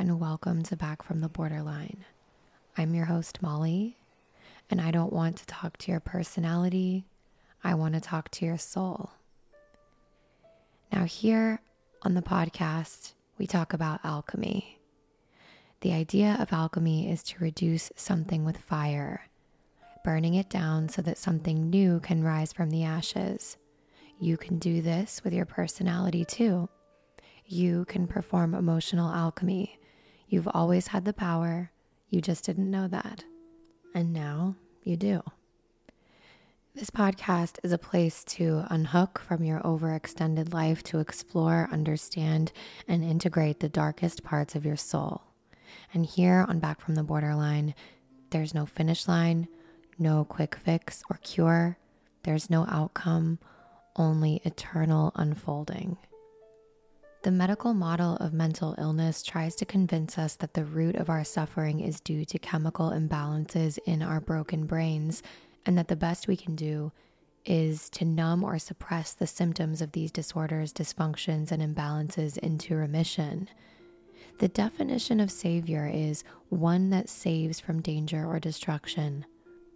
And welcome to Back from the Borderline. I'm your host, Molly, and I don't want to talk to your personality. I want to talk to your soul. Now, here on the podcast, we talk about alchemy. The idea of alchemy is to reduce something with fire, burning it down so that something new can rise from the ashes. You can do this with your personality too. You can perform emotional alchemy. You've always had the power, you just didn't know that. And now you do. This podcast is a place to unhook from your overextended life to explore, understand, and integrate the darkest parts of your soul. And here on Back from the Borderline, there's no finish line, no quick fix or cure, there's no outcome, only eternal unfolding. The medical model of mental illness tries to convince us that the root of our suffering is due to chemical imbalances in our broken brains, and that the best we can do is to numb or suppress the symptoms of these disorders, dysfunctions, and imbalances into remission. The definition of savior is one that saves from danger or destruction.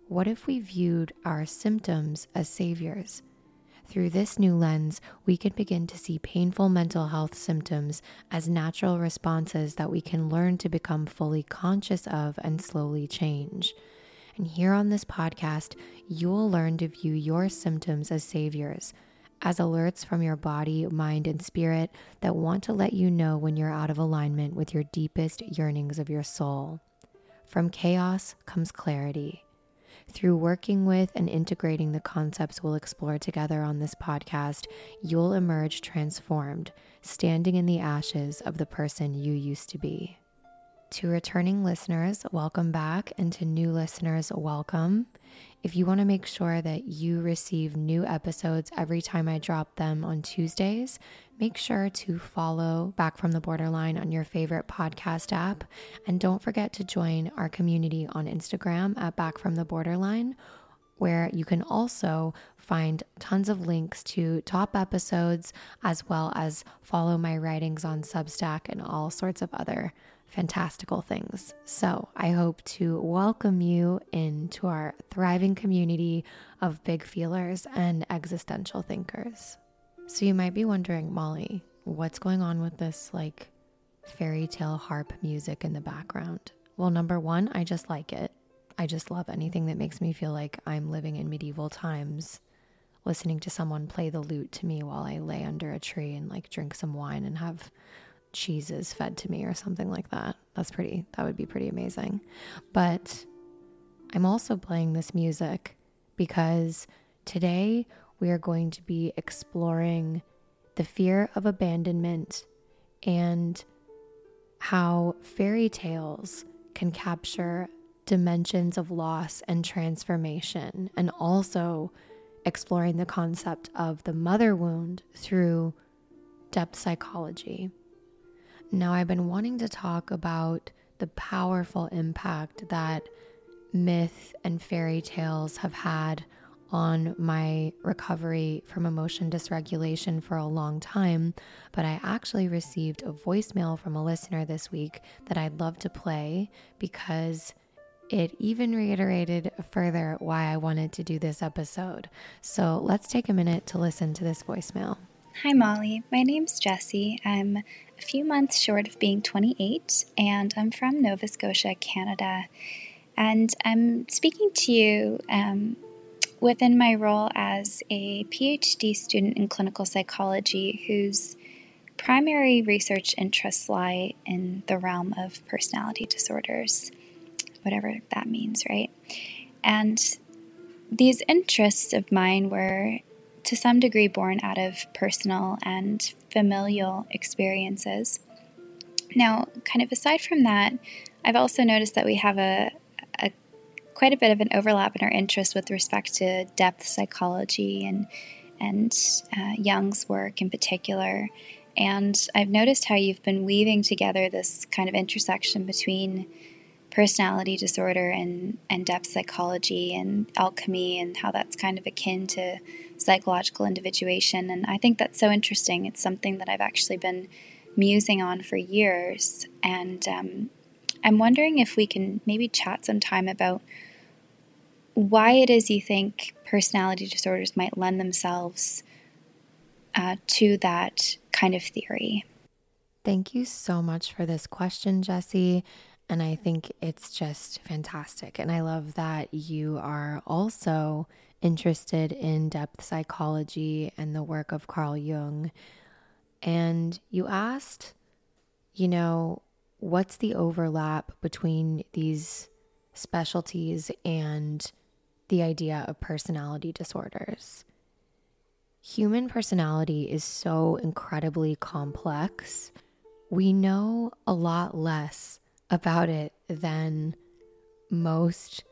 What if we viewed our symptoms as saviors? Through this new lens, we can begin to see painful mental health symptoms as natural responses that we can learn to become fully conscious of and slowly change. And here on this podcast, you'll learn to view your symptoms as saviors, as alerts from your body, mind, and spirit that want to let you know when you're out of alignment with your deepest yearnings of your soul. From chaos comes clarity. Through working with and integrating the concepts we'll explore together on this podcast, you'll emerge transformed, standing in the ashes of the person you used to be. To returning listeners, welcome back, and to new listeners, welcome. If you want to make sure that you receive new episodes every time I drop them on Tuesdays, make sure to follow Back from the Borderline on your favorite podcast app. And don't forget to join our community on Instagram at Back from the Borderline, where you can also find tons of links to top episodes as well as follow my writings on Substack and all sorts of other fantastical things. So I hope to welcome you into our thriving community of big feelers and existential thinkers. So you might be wondering, Molly, what's going on with this like fairy tale harp music in the background? Well, number one, I just like it. I just love anything that makes me feel like I'm living in medieval times. listening to someone play the lute to me while I lay under a tree and like drink some wine and have cheeses fed to me or something like that. That's pretty, that would be pretty amazing. But I'm also playing this music because today we are going to be exploring the fear of abandonment and how fairy tales can capture dimensions of loss and transformation, and also exploring the concept of the mother wound through depth psychology. Now, I've been wanting to talk about the powerful impact that myth and fairy tales have had on my recovery from emotion dysregulation for a long time, but I actually received a voicemail from a listener this week that I'd love to play because it even reiterated further why I wanted to do this episode. So let's take a minute to listen to this voicemail. Hi, Molly. My name's Jessie. I'm few months short of being 28, and I'm from Nova Scotia, Canada. And I'm speaking to you um, within my role as a PhD student in clinical psychology whose primary research interests lie in the realm of personality disorders, whatever that means, right? And these interests of mine were to some degree born out of personal and familial experiences. Now, kind of aside from that, I've also noticed that we have a, quite a bit of an overlap in our interests with respect to depth psychology and and uh, Jung's work in particular. And I've noticed how you've been weaving together this kind of intersection between personality disorder and, and depth psychology and alchemy and how that's kind of akin to psychological individuation. And I think that's so interesting. It's something that I've actually been musing on for years. And um, I'm wondering if we can maybe chat some time about why it is you think personality disorders might lend themselves uh, to that kind of theory. Thank you so much for this question, Jessie. And I think it's just fantastic. And I love that you are also interested in depth psychology and the work of Carl Jung. And you asked, you know, what's the overlap between these specialties and the idea of personality disorders? Human personality is so incredibly complex. We know a lot less about it than most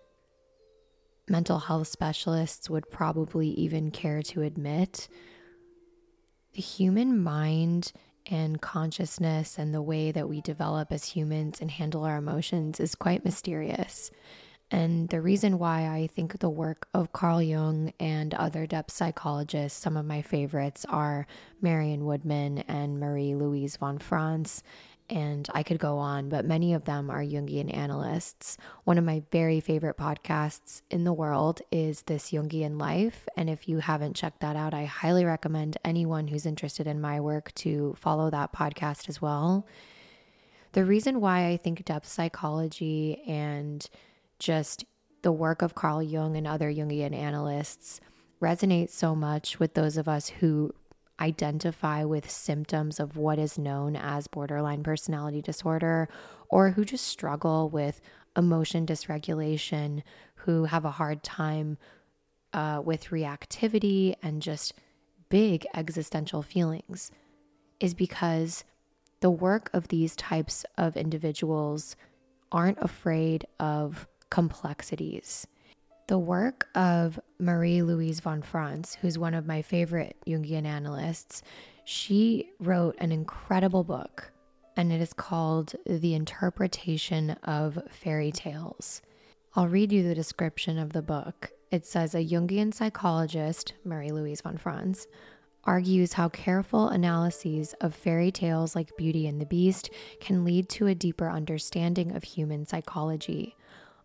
mental health specialists would probably even care to admit. The human mind and consciousness and the way that we develop as humans and handle our emotions is quite mysterious. And the reason why I think the work of Carl Jung and other depth psychologists, some of my favorites are Marion Woodman and Marie Louise von Franz. And I could go on, but many of them are Jungian analysts. One of my very favorite podcasts in the world is This Jungian Life. And if you haven't checked that out, I highly recommend anyone who's interested in my work to follow that podcast as well. The reason why I think depth psychology and just the work of Carl Jung and other Jungian analysts resonates so much with those of us who identify with symptoms of what is known as borderline personality disorder or who just struggle with emotion dysregulation, who have a hard time uh, with reactivity and just big existential feelings, is because the work of these types of individuals aren't afraid of complexities. The work of Marie Louise von Franz, who's one of my favorite Jungian analysts, she wrote an incredible book, and it is called The Interpretation of Fairy Tales. I'll read you the description of the book. It says a Jungian psychologist, Marie Louise von Franz, argues how careful analyses of fairy tales like Beauty and the Beast can lead to a deeper understanding of human psychology.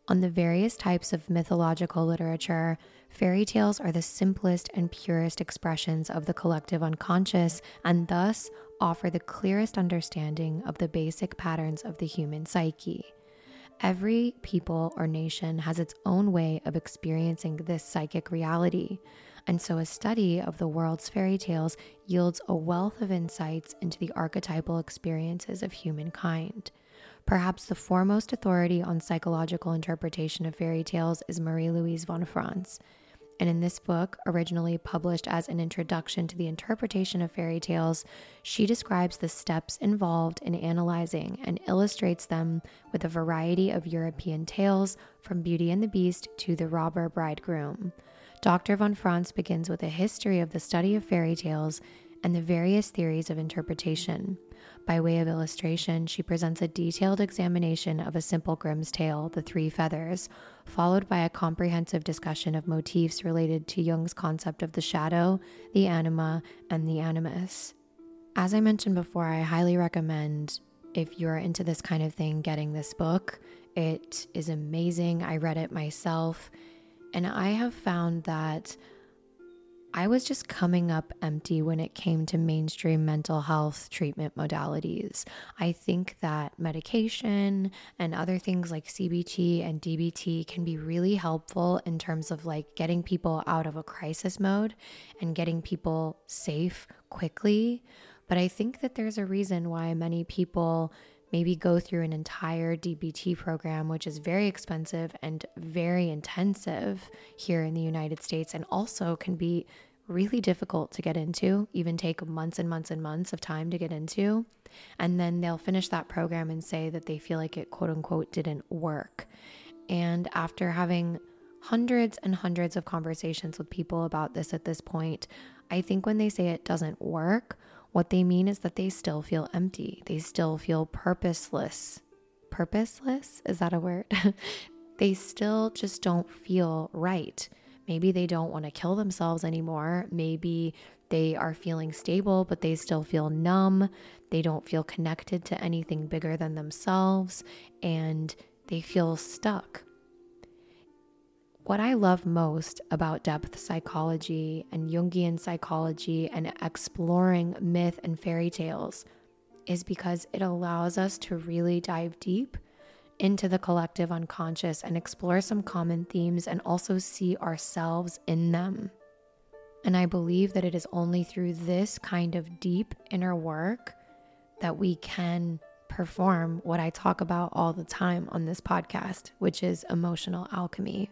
On the various types of mythological literature, fairy tales are the simplest and purest expressions of the collective unconscious and thus offer the clearest understanding of the basic patterns of the human psyche. Every people or nation has its own way of experiencing this psychic reality. And so a study of the world's fairy tales yields a wealth of insights into the archetypal experiences of humankind. Perhaps the foremost authority on psychological interpretation of fairy tales is Marie Louise von Franz. And in this book, originally published as an introduction to the interpretation of fairy tales, she describes the steps involved in analyzing and illustrates them with a variety of European tales, from Beauty and the Beast to The Robber Bridegroom. Dr. von Franz begins with a history of the study of fairy tales and the various theories of interpretation. By way of illustration, she presents a detailed examination of a simple Grimm's tale, The Three Feathers, followed by a comprehensive discussion of motifs related to Jung's concept of the shadow, the anima, and the animus. As I mentioned before, I highly recommend if you're into this kind of thing, getting this book. It is amazing. I read it myself, and I have found that I was just coming up empty when it came to mainstream mental health treatment modalities. I think that medication and other things like CBT and DBT can be really helpful in terms of like getting people out of a crisis mode and getting people safe quickly. But I think that there's a reason why many people maybe go through an entire DBT program, which is very expensive and very intensive here in the United States, and also can be really difficult to get into, even take months and months and months of time to get into. And then they'll finish that program and say that they feel like it, quote unquote, didn't work. And after having hundreds and hundreds of conversations with people about this at this point, I think when they say it doesn't work, what they mean is that they still feel empty. They still feel purposeless. Purposeless? Is that a word? they still just don't feel right. Maybe they don't want to kill themselves anymore. Maybe they are feeling stable, but they still feel numb. They don't feel connected to anything bigger than themselves, and they feel stuck. What I love most about depth psychology and Jungian psychology and exploring myth and fairy tales is because it allows us to really dive deep into the collective unconscious and explore some common themes and also see ourselves in them. And I believe that it is only through this kind of deep inner work that we can perform what I talk about all the time on this podcast, which is emotional alchemy.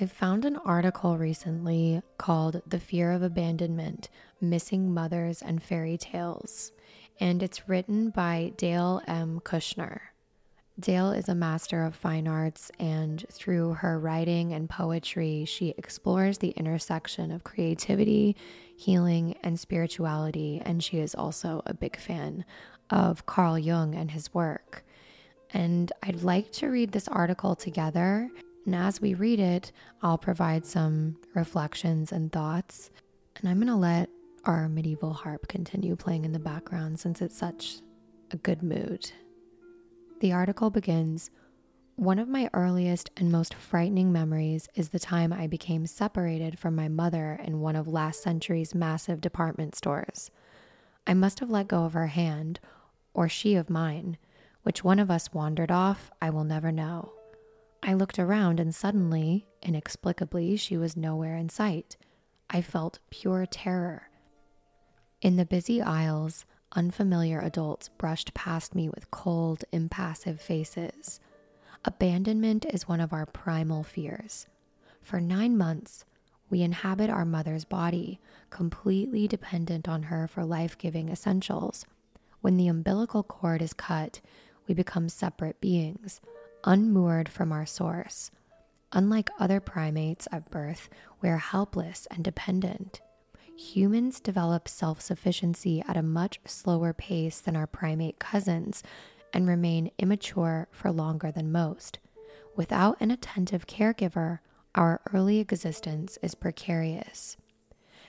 I found an article recently called The Fear of Abandonment Missing Mothers and Fairy Tales, and it's written by Dale M. Kushner. Dale is a master of fine arts, and through her writing and poetry, she explores the intersection of creativity, healing, and spirituality. And she is also a big fan of Carl Jung and his work. And I'd like to read this article together. And as we read it, I'll provide some reflections and thoughts. And I'm going to let our medieval harp continue playing in the background since it's such a good mood. The article begins One of my earliest and most frightening memories is the time I became separated from my mother in one of last century's massive department stores. I must have let go of her hand, or she of mine. Which one of us wandered off, I will never know. I looked around and suddenly, inexplicably, she was nowhere in sight. I felt pure terror. In the busy aisles, unfamiliar adults brushed past me with cold, impassive faces. Abandonment is one of our primal fears. For nine months, we inhabit our mother's body, completely dependent on her for life giving essentials. When the umbilical cord is cut, we become separate beings, unmoored from our source. Unlike other primates at birth, we are helpless and dependent humans develop self sufficiency at a much slower pace than our primate cousins and remain immature for longer than most. Without an attentive caregiver, our early existence is precarious.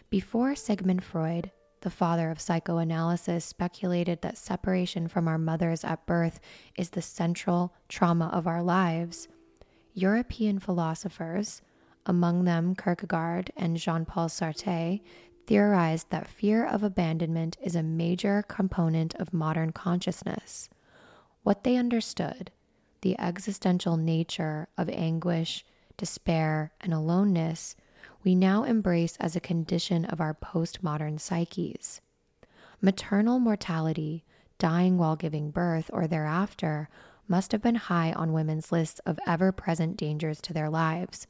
Before Sigmund Freud, the father of psychoanalysis, speculated that separation from our mothers at birth is the central trauma of our lives, European philosophers, among them Kierkegaard and Jean Paul Sartre, theorized that fear of abandonment is a major component of modern consciousness. What they understood, the existential nature of anguish, despair, and aloneness, we now embrace as a condition of our postmodern psyches. Maternal mortality, dying while giving birth or thereafter, must have been high on women's lists of ever present dangers to their lives.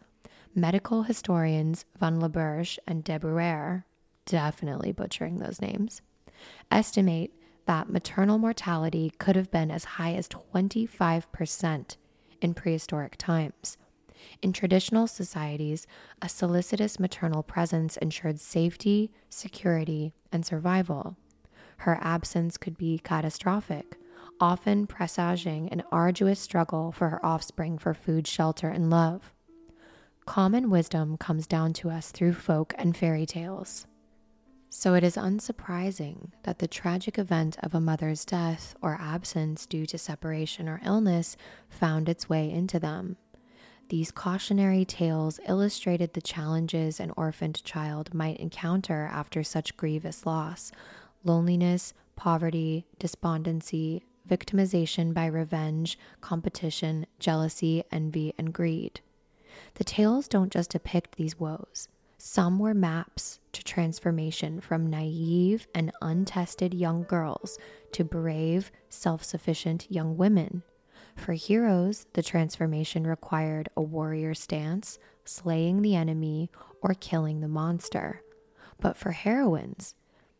Medical historians Van Laberge and de Bruere, definitely butchering those names, estimate that maternal mortality could have been as high as 25% in prehistoric times. In traditional societies, a solicitous maternal presence ensured safety, security, and survival. Her absence could be catastrophic, often presaging an arduous struggle for her offspring for food, shelter, and love. Common wisdom comes down to us through folk and fairy tales. So it is unsurprising that the tragic event of a mother's death or absence due to separation or illness found its way into them. These cautionary tales illustrated the challenges an orphaned child might encounter after such grievous loss loneliness, poverty, despondency, victimization by revenge, competition, jealousy, envy, and greed. The tales don't just depict these woes. Some were maps to transformation from naive and untested young girls to brave, self sufficient young women. For heroes, the transformation required a warrior stance, slaying the enemy, or killing the monster. But for heroines,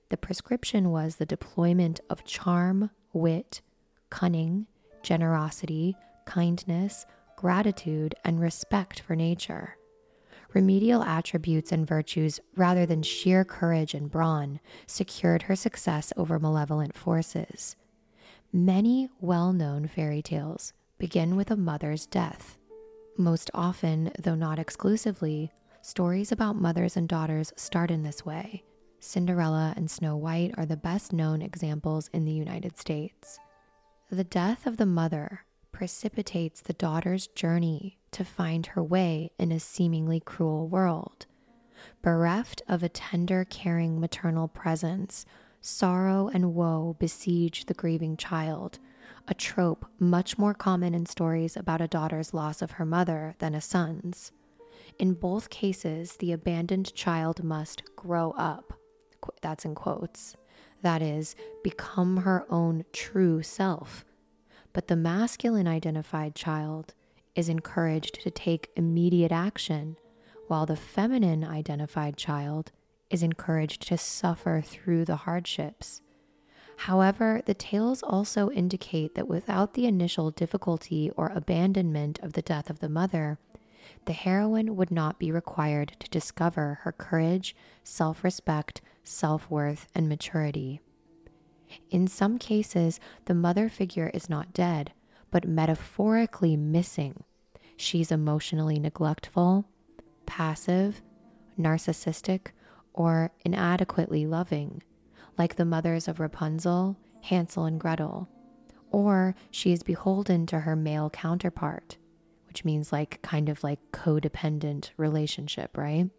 the prescription was the deployment of charm, wit, cunning, generosity, kindness, gratitude, and respect for nature. Remedial attributes and virtues, rather than sheer courage and brawn, secured her success over malevolent forces. Many well known fairy tales begin with a mother's death. Most often, though not exclusively, stories about mothers and daughters start in this way. Cinderella and Snow White are the best known examples in the United States. The death of the mother precipitates the daughter's journey to find her way in a seemingly cruel world. Bereft of a tender, caring maternal presence, sorrow and woe besiege the grieving child, a trope much more common in stories about a daughter's loss of her mother than a son's. In both cases, the abandoned child must grow up. That's in quotes. That is, become her own true self. But the masculine identified child is encouraged to take immediate action, while the feminine identified child is encouraged to suffer through the hardships. However, the tales also indicate that without the initial difficulty or abandonment of the death of the mother, the heroine would not be required to discover her courage, self respect, self worth, and maturity. In some cases, the mother figure is not dead, but metaphorically missing. She's emotionally neglectful, passive, narcissistic, or inadequately loving, like the mothers of Rapunzel, Hansel, and Gretel. Or she is beholden to her male counterpart, which means like kind of like codependent relationship, right?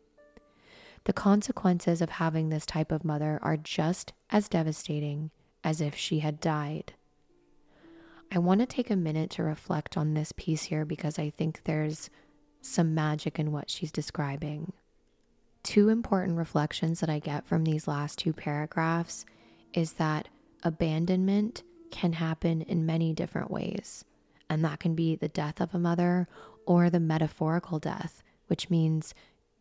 The consequences of having this type of mother are just as devastating as if she had died. I want to take a minute to reflect on this piece here because I think there's some magic in what she's describing. Two important reflections that I get from these last two paragraphs is that abandonment can happen in many different ways, and that can be the death of a mother or the metaphorical death, which means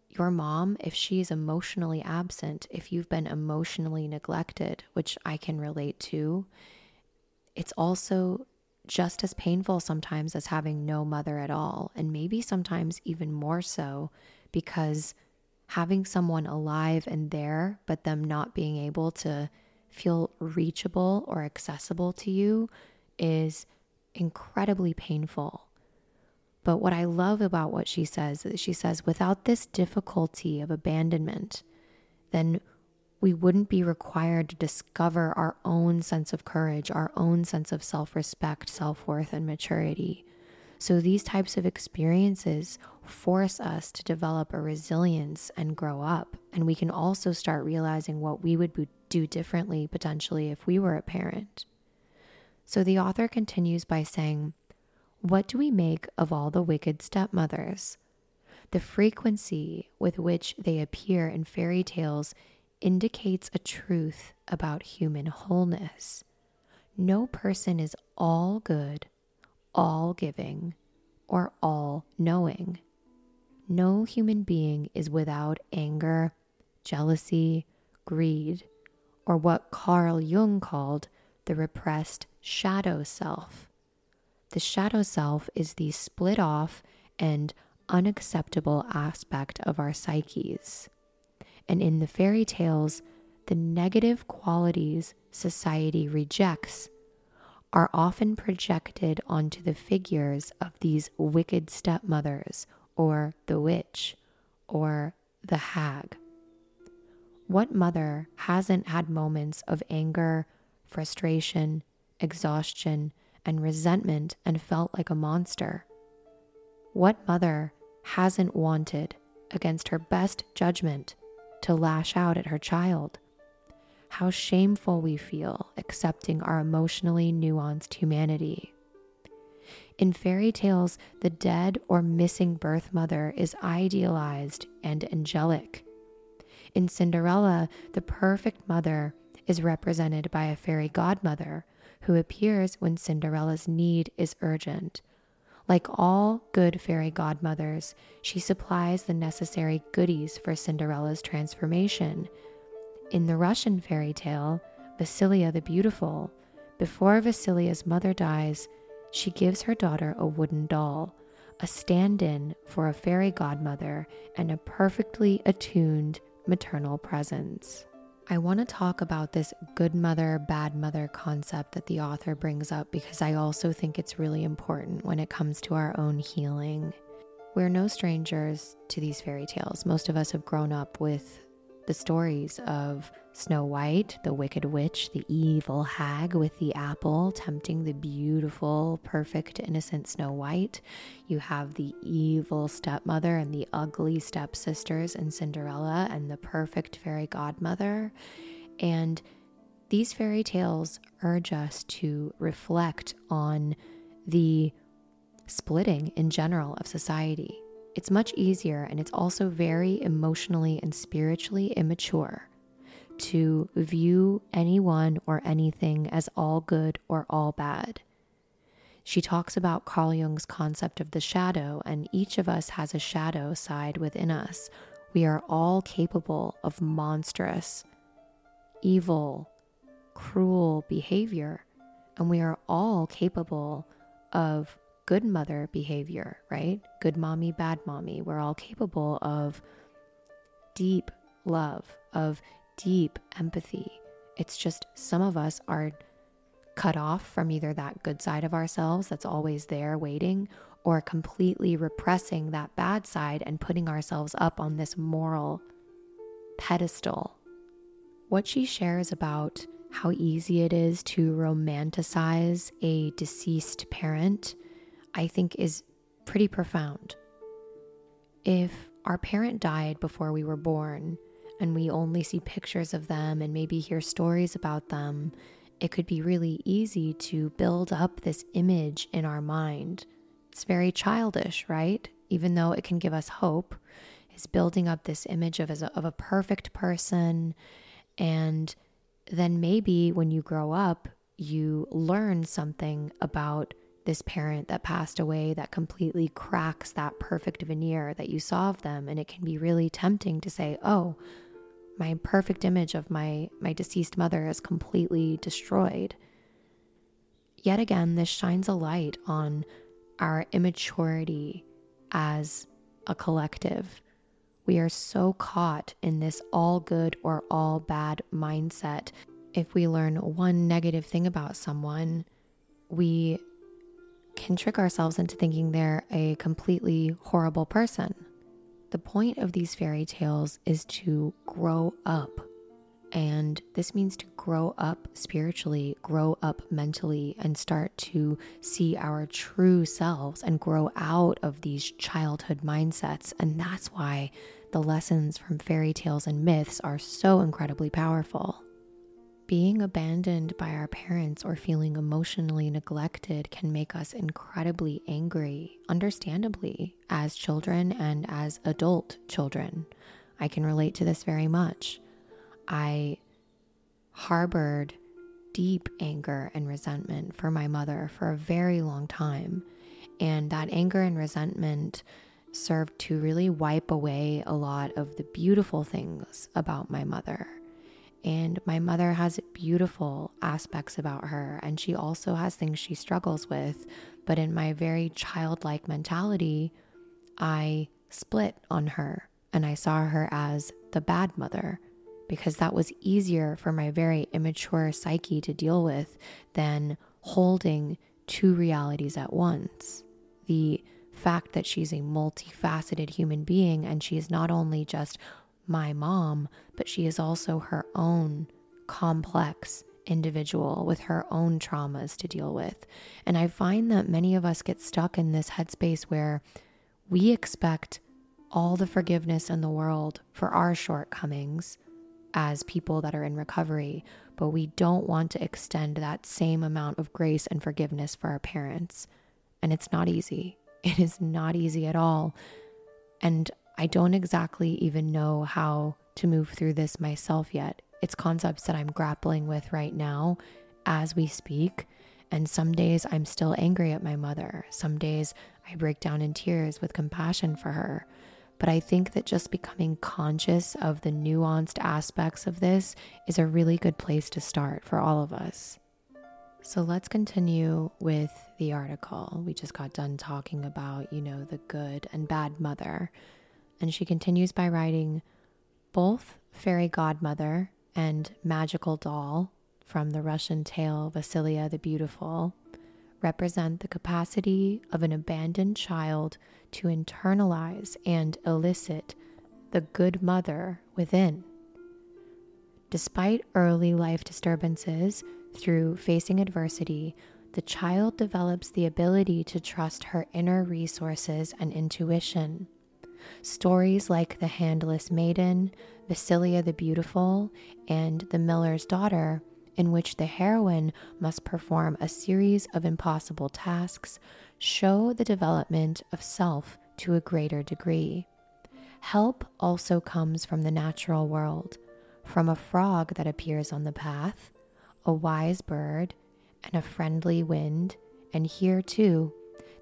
your mom, if she's emotionally absent, if you've been emotionally neglected, which I can relate to, it's also just as painful sometimes as having no mother at all. And maybe sometimes even more so because having someone alive and there, but them not being able to feel reachable or accessible to you is incredibly painful. But what I love about what she says is she says, without this difficulty of abandonment, then we wouldn't be required to discover our own sense of courage, our own sense of self respect, self worth, and maturity. So these types of experiences force us to develop a resilience and grow up. And we can also start realizing what we would do differently potentially if we were a parent. So the author continues by saying, what do we make of all the wicked stepmothers? The frequency with which they appear in fairy tales indicates a truth about human wholeness. No person is all good, all giving, or all knowing. No human being is without anger, jealousy, greed, or what Carl Jung called the repressed shadow self. The shadow self is the split off and unacceptable aspect of our psyches. And in the fairy tales, the negative qualities society rejects are often projected onto the figures of these wicked stepmothers, or the witch, or the hag. What mother hasn't had moments of anger, frustration, exhaustion, and resentment and felt like a monster? What mother hasn't wanted, against her best judgment, to lash out at her child? How shameful we feel accepting our emotionally nuanced humanity. In fairy tales, the dead or missing birth mother is idealized and angelic. In Cinderella, the perfect mother is represented by a fairy godmother who appears when Cinderella's need is urgent. Like all good fairy godmothers, she supplies the necessary goodies for Cinderella's transformation. In the Russian fairy tale, Vasilia the Beautiful, before Vasilia's mother dies, she gives her daughter a wooden doll, a stand in for a fairy godmother, and a perfectly attuned maternal presence. I want to talk about this good mother, bad mother concept that the author brings up because I also think it's really important when it comes to our own healing. We're no strangers to these fairy tales. Most of us have grown up with the stories of Snow White, the wicked witch, the evil hag with the apple tempting the beautiful, perfect, innocent Snow White. You have the evil stepmother and the ugly stepsisters in Cinderella and the perfect fairy godmother. And these fairy tales urge us to reflect on the splitting in general of society it's much easier and it's also very emotionally and spiritually immature to view anyone or anything as all good or all bad. She talks about Carl Jung's concept of the shadow, and each of us has a shadow side within us. We are all capable of monstrous, evil, cruel behavior, and we are all capable of good mother behavior, right? Good mommy, bad mommy. We're all capable of deep love, of deep empathy. It's just some of us are cut off from either that good side of ourselves that's always there waiting or completely repressing that bad side and putting ourselves up on this moral pedestal. What she shares about how easy it is to romanticize a deceased parent I think is pretty profound. If our parent died before we were born and we only see pictures of them and maybe hear stories about them, it could be really easy to build up this image in our mind. It's very childish, right? Even though it can give us hope, is building up this image of, a, of a perfect person. And then maybe when you grow up, you learn something about this parent that passed away that completely cracks that perfect veneer that you saw of them. And it can be really tempting to say oh my perfect image of my my deceased mother is completely destroyed. Yet again this shines a light on our immaturity as a collective. We are so caught in this all good or all bad mindset. If we learn one negative thing about someone we can trick ourselves into thinking they're a completely horrible person. The point of these fairy tales is to grow up. And this means to grow up spiritually, grow up mentally, and start to see our true selves and grow out of these childhood mindsets. And that's why the lessons from fairy tales and myths are so incredibly powerful. Being abandoned by our parents or feeling emotionally neglected can make us incredibly angry, understandably, as children and as adult children. I can relate to this very much. I harbored deep anger and resentment for my mother for a very long time. And that anger and resentment served to really wipe away a lot of the beautiful things about my mother. And my mother has beautiful aspects about her, and she also has things she struggles with. But in my very childlike mentality, I split on her and I saw her as the bad mother because that was easier for my very immature psyche to deal with than holding two realities at once. The fact that she's a multifaceted human being and she is not only just my mom, but she is also her own complex individual with her own traumas to deal with. And I find that many of us get stuck in this headspace where we expect all the forgiveness in the world for our shortcomings as people that are in recovery, but we don't want to extend that same amount of grace and forgiveness for our parents. And it's not easy. It is not easy at all. And I don't exactly even know how to move through this myself yet. It's concepts that I'm grappling with right now as we speak. And some days I'm still angry at my mother. Some days I break down in tears with compassion for her. But I think that just becoming conscious of the nuanced aspects of this is a really good place to start for all of us. So let's continue with the article. We just got done talking about, you know, the good and bad mother. And she continues by writing both fairy godmother and magical doll from the Russian tale Vasilia the Beautiful represent the capacity of an abandoned child to internalize and elicit the good mother within. Despite early life disturbances, through facing adversity, the child develops the ability to trust her inner resources and intuition. Stories like The Handless Maiden, Vasilia the Beautiful, and The Miller's Daughter, in which the heroine must perform a series of impossible tasks, show the development of self to a greater degree. Help also comes from the natural world, from a frog that appears on the path, a wise bird, and a friendly wind, and here too,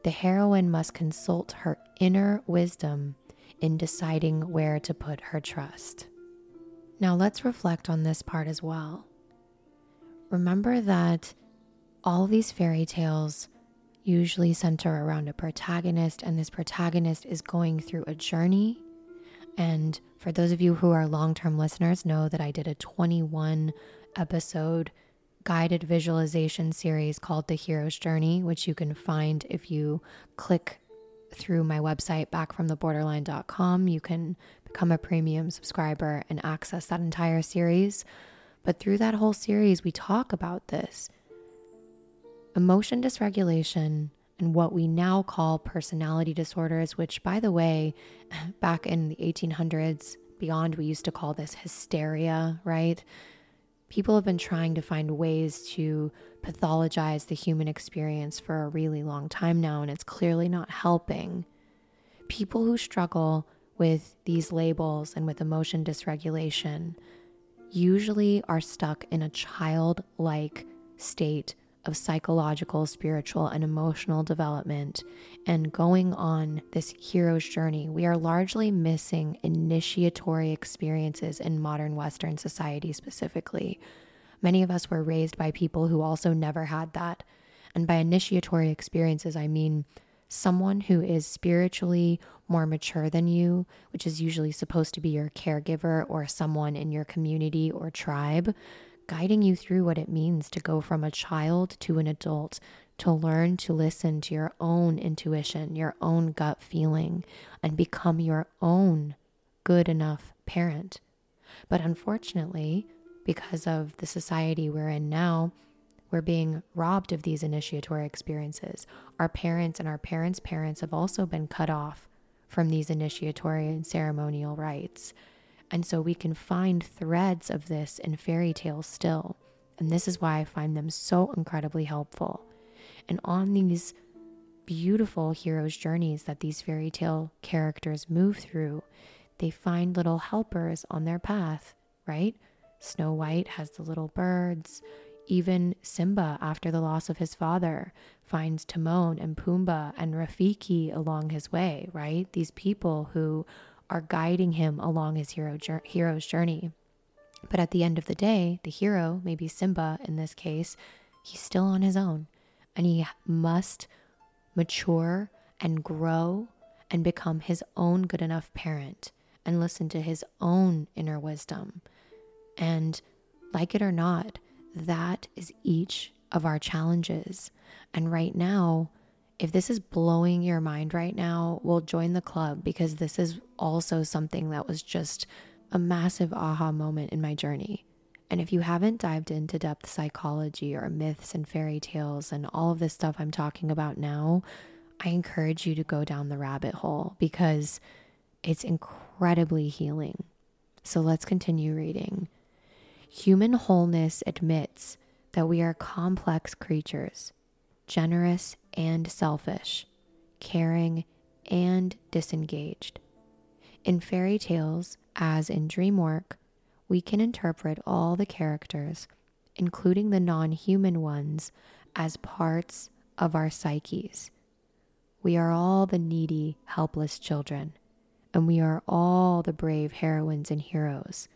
the heroine must consult her inner wisdom in deciding where to put her trust. Now, let's reflect on this part as well. Remember that all these fairy tales usually center around a protagonist, and this protagonist is going through a journey. And for those of you who are long term listeners, know that I did a 21 episode guided visualization series called The Hero's Journey, which you can find if you click through my website, backfromtheborderline.com. You can become a premium subscriber and access that entire series. But through that whole series, we talk about this emotion dysregulation and what we now call personality disorders, which, by the way, back in the 1800s, beyond, we used to call this hysteria, right? People have been trying to find ways to pathologize the human experience for a really long time now, and it's clearly not helping. People who struggle with these labels and with emotion dysregulation usually are stuck in a childlike state of psychological, spiritual, and emotional development and going on this hero's journey, we are largely missing initiatory experiences in modern Western society specifically. Many of us were raised by people who also never had that. And by initiatory experiences, I mean someone who is spiritually more mature than you, which is usually supposed to be your caregiver or someone in your community or tribe guiding you through what it means to go from a child to an adult, to learn to listen to your own intuition, your own gut feeling, and become your own good enough parent. But unfortunately, because of the society we're in now, we're being robbed of these initiatory experiences. Our parents and our parents' parents have also been cut off from these initiatory and ceremonial rites. And so we can find threads of this in fairy tales still. And this is why I find them so incredibly helpful. And on these beautiful hero's journeys that these fairy tale characters move through, they find little helpers on their path, right? Snow White has the little birds. Even Simba, after the loss of his father, finds Timon and Pumbaa and Rafiki along his way, right? These people who are guiding him along his hero, hero's journey. But at the end of the day, the hero, maybe Simba in this case, he's still on his own and he must mature and grow and become his own good enough parent and listen to his own inner wisdom. And like it or not, that is each of our challenges. And right now, if this is blowing your mind right now, well, join the club because this is also something that was just a massive aha moment in my journey. And if you haven't dived into depth psychology or myths and fairy tales and all of this stuff I'm talking about now, I encourage you to go down the rabbit hole because it's incredibly healing. So let's continue reading. Human wholeness admits that we are complex creatures, generous and selfish, caring and disengaged. In fairy tales, as in dream work, we can interpret all the characters, including the non human ones, as parts of our psyches. We are all the needy, helpless children, and we are all the brave heroines and heroes.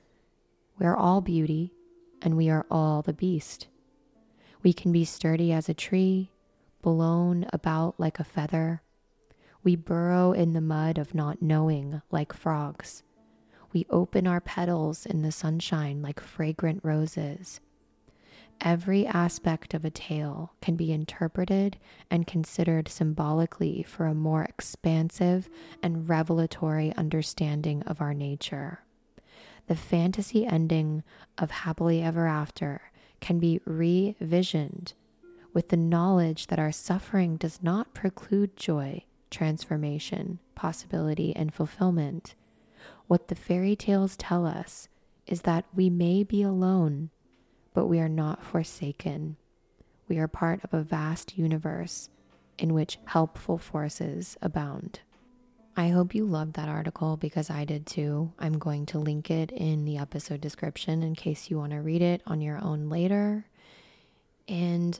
We are all beauty, and we are all the beast. We can be sturdy as a tree, blown about like a feather. We burrow in the mud of not knowing like frogs. We open our petals in the sunshine like fragrant roses. Every aspect of a tale can be interpreted and considered symbolically for a more expansive and revelatory understanding of our nature. The fantasy ending of Happily Ever After can be revisioned with the knowledge that our suffering does not preclude joy, transformation, possibility, and fulfillment. What the fairy tales tell us is that we may be alone, but we are not forsaken. We are part of a vast universe in which helpful forces abound. I hope you loved that article because I did too. I'm going to link it in the episode description in case you want to read it on your own later. And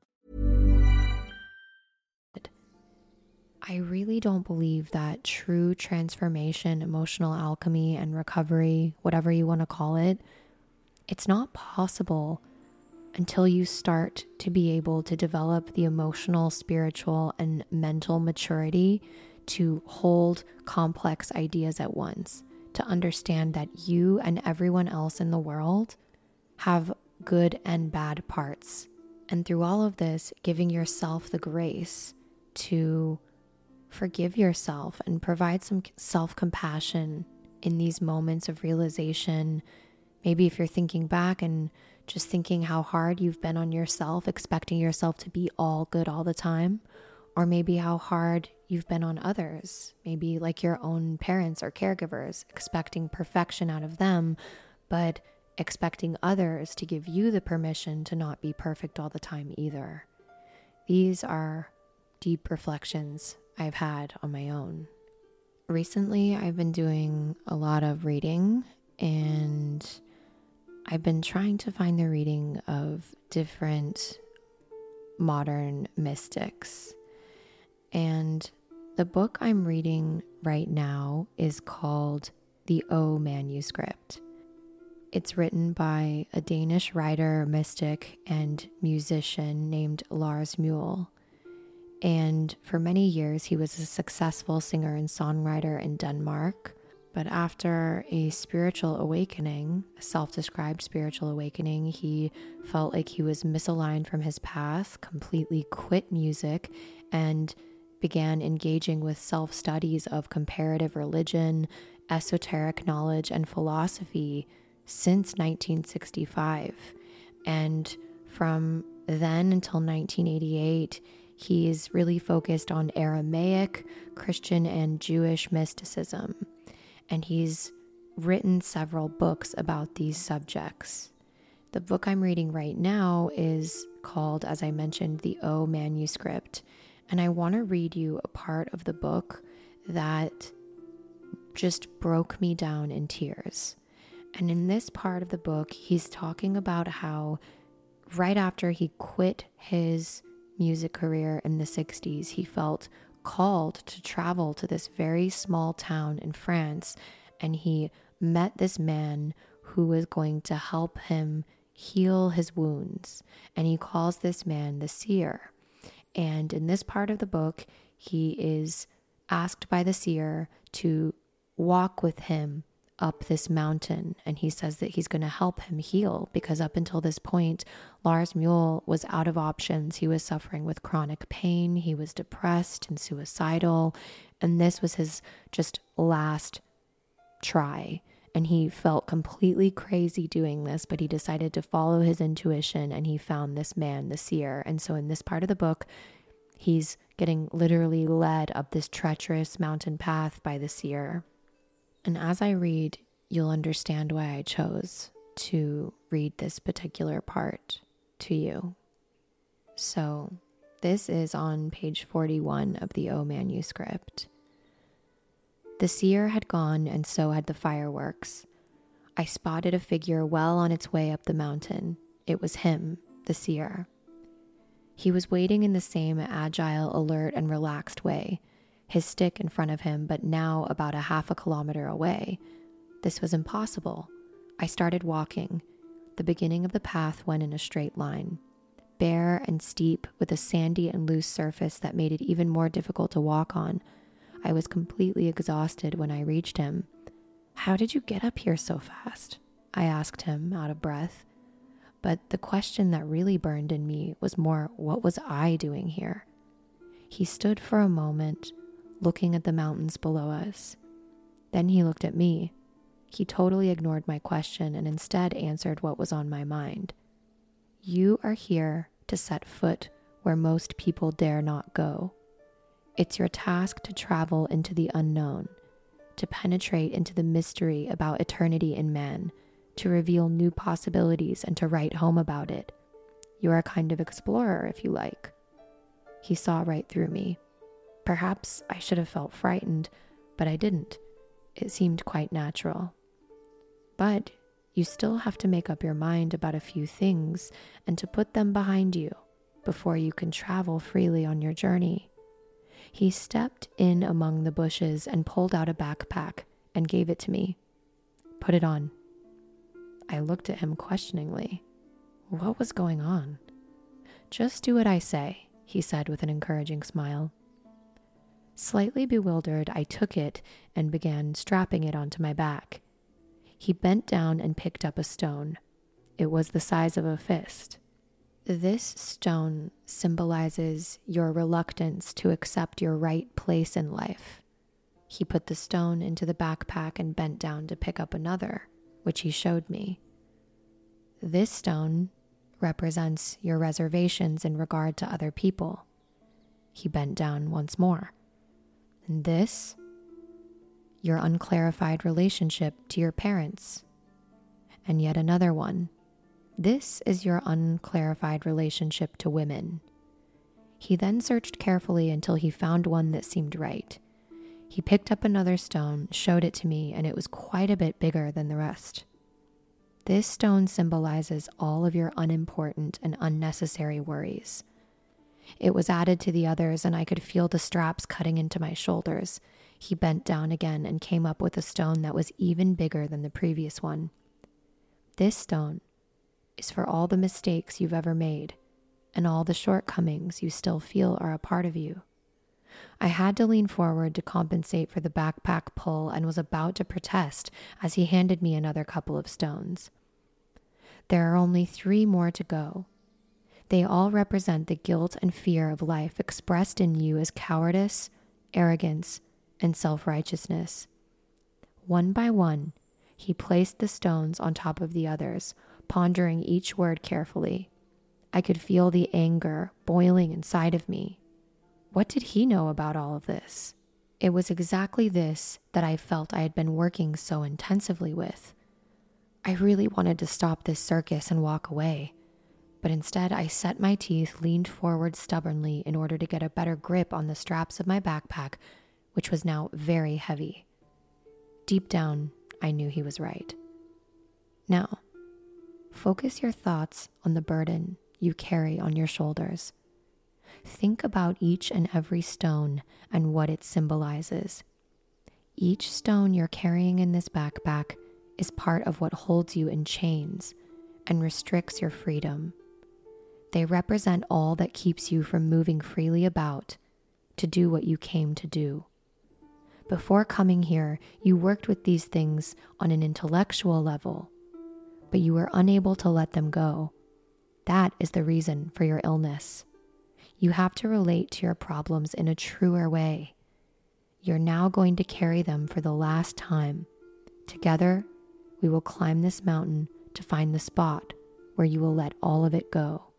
I really don't believe that true transformation, emotional alchemy, and recovery, whatever you want to call it, it's not possible until you start to be able to develop the emotional, spiritual, and mental maturity to hold complex ideas at once, to understand that you and everyone else in the world have good and bad parts. And through all of this, giving yourself the grace to forgive yourself and provide some self compassion in these moments of realization. Maybe if you're thinking back and just thinking how hard you've been on yourself, expecting yourself to be all good all the time, or maybe how hard you've been on others, maybe like your own parents or caregivers, expecting perfection out of them, but expecting others to give you the permission to not be perfect all the time either. These are deep reflections I've had on my own. Recently, I've been doing a lot of reading and I've been trying to find the reading of different modern mystics. And The book I'm reading right now is called The O Manuscript. It's written by a Danish writer, mystic, and musician named Lars Muhl. And for many years, he was a successful singer and songwriter in Denmark. But after a spiritual awakening, a self described spiritual awakening, he felt like he was misaligned from his path, completely quit music, and began engaging with self studies of comparative religion, esoteric knowledge, and philosophy since 1965. And from then until 1988, he's really focused on Aramaic, Christian, and Jewish mysticism. And he's written several books about these subjects. The book I'm reading right now is called, as I mentioned, The O Manuscript. And I want to read you a part of the book that just broke me down in tears. And in this part of the book, he's talking about how right after he quit his music career in the 60s, he felt called to travel to this very small town in France. And he met this man who was going to help him heal his wounds. And he calls this man the seer. And in this part of the book, he is asked by the seer to walk with him up this mountain and he says that he's going to help him heal because up until this point Lars Muhl was out of options. He was suffering with chronic pain, he was depressed and suicidal, and this was his just last try. And he felt completely crazy doing this, but he decided to follow his intuition and he found this man, the seer. And so in this part of the book, he's getting literally led up this treacherous mountain path by the seer. And as I read, you'll understand why I chose to read this particular part to you. So, this is on page 41 of the O manuscript. The seer had gone, and so had the fireworks. I spotted a figure well on its way up the mountain. It was him, the seer. He was waiting in the same agile, alert, and relaxed way, his stick in front of him, but now about a half a kilometer away. This was impossible. I started walking. The beginning of the path went in a straight line, bare and steep, with a sandy and loose surface that made it even more difficult to walk on. I was completely exhausted when I reached him. How did you get up here so fast? I asked him, out of breath. But the question that really burned in me was more what was I doing here? He stood for a moment, looking at the mountains below us. Then he looked at me. He totally ignored my question and instead answered what was on my mind. You are here to set foot where most people dare not go. It's your task to travel into the unknown, to penetrate into the mystery about eternity in man, to reveal new possibilities and to write home about it. You're a kind of explorer, if you like. He saw right through me. Perhaps I should have felt frightened, but I didn't. It seemed quite natural. But you still have to make up your mind about a few things and to put them behind you before you can travel freely on your journey. He stepped in among the bushes and pulled out a backpack and gave it to me. Put it on. I looked at him questioningly. What was going on? Just do what I say, he said with an encouraging smile. Slightly bewildered, I took it and began strapping it onto my back. He bent down and picked up a stone. It was the size of a fist. This stone symbolizes your reluctance to accept your right place in life. He put the stone into the backpack and bent down to pick up another, which he showed me. This stone represents your reservations in regard to other people. He bent down once more. And this, your unclarified relationship to your parents. And yet another one. This is your unclarified relationship to women. He then searched carefully until he found one that seemed right. He picked up another stone, showed it to me, and it was quite a bit bigger than the rest. This stone symbolizes all of your unimportant and unnecessary worries. It was added to the others, and I could feel the straps cutting into my shoulders. He bent down again and came up with a stone that was even bigger than the previous one. This stone is for all the mistakes you've ever made and all the shortcomings you still feel are a part of you. I had to lean forward to compensate for the backpack pull and was about to protest as he handed me another couple of stones. There are only three more to go. They all represent the guilt and fear of life expressed in you as cowardice, arrogance, and self righteousness. One by one, he placed the stones on top of the others, pondering each word carefully. I could feel the anger boiling inside of me. What did he know about all of this? It was exactly this that I felt I had been working so intensively with. I really wanted to stop this circus and walk away, but instead I set my teeth, leaned forward stubbornly in order to get a better grip on the straps of my backpack, which was now very heavy. Deep down, I knew he was right. Now, focus your thoughts on the burden you carry on your shoulders. Think about each and every stone and what it symbolizes. Each stone you're carrying in this backpack is part of what holds you in chains and restricts your freedom. They represent all that keeps you from moving freely about to do what you came to do. Before coming here, you worked with these things on an intellectual level, but you were unable to let them go that is the reason for your illness. You have to relate to your problems in a truer way. You're now going to carry them for the last time. Together, we will climb this mountain to find the spot where you will let all of it go.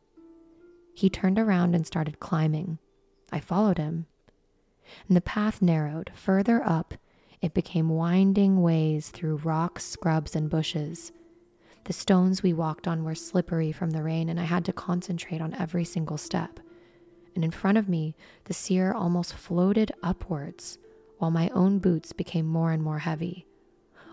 He turned around and started climbing. I followed him. And the path narrowed. Further up, it became winding ways through rocks, scrubs, and bushes. The stones we walked on were slippery from the rain, and I had to concentrate on every single step. And in front of me, the seer almost floated upwards, while my own boots became more and more heavy.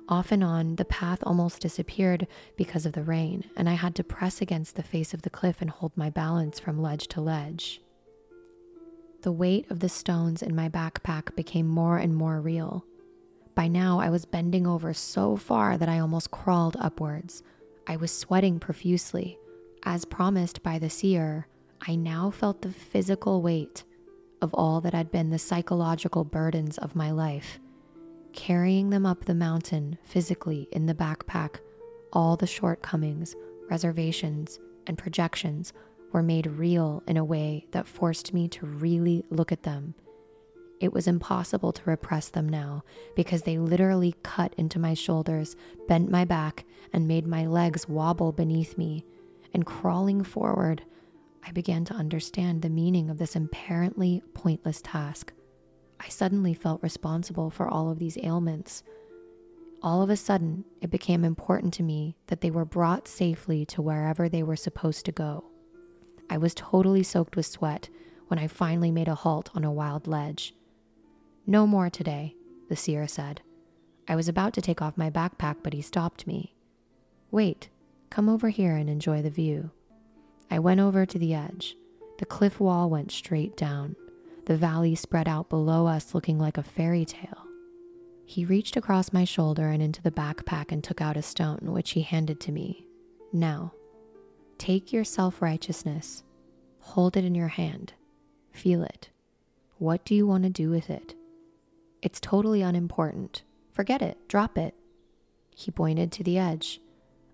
Off and on, the path almost disappeared because of the rain, and I had to press against the face of the cliff and hold my balance from ledge to ledge. The weight of the stones in my backpack became more and more real. By now, I was bending over so far that I almost crawled upwards, I was sweating profusely. As promised by the seer, I now felt the physical weight of all that had been the psychological burdens of my life. Carrying them up the mountain physically in the backpack, all the shortcomings, reservations, and projections were made real in a way that forced me to really look at them it was impossible to repress them now because they literally cut into my shoulders, bent my back, and made my legs wobble beneath me. And crawling forward, I began to understand the meaning of this apparently pointless task. I suddenly felt responsible for all of these ailments. All of a sudden, it became important to me that they were brought safely to wherever they were supposed to go. I was totally soaked with sweat when I finally made a halt on a wild ledge. No more today, the seer said. I was about to take off my backpack, but he stopped me. Wait, come over here and enjoy the view. I went over to the edge. The cliff wall went straight down. The valley spread out below us, looking like a fairy tale. He reached across my shoulder and into the backpack and took out a stone, which he handed to me. Now, take your self righteousness, hold it in your hand, feel it. What do you want to do with it? It's totally unimportant. Forget it, drop it. He pointed to the edge.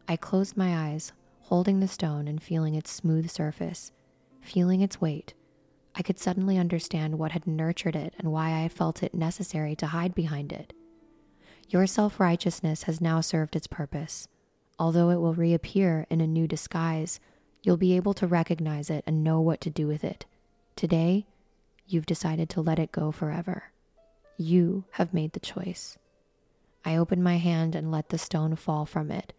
I closed my eyes, holding the stone and feeling its smooth surface, feeling its weight. I could suddenly understand what had nurtured it and why I felt it necessary to hide behind it. Your self righteousness has now served its purpose. Although it will reappear in a new disguise, you'll be able to recognize it and know what to do with it. Today, you've decided to let it go forever. You have made the choice. I opened my hand and let the stone fall from it.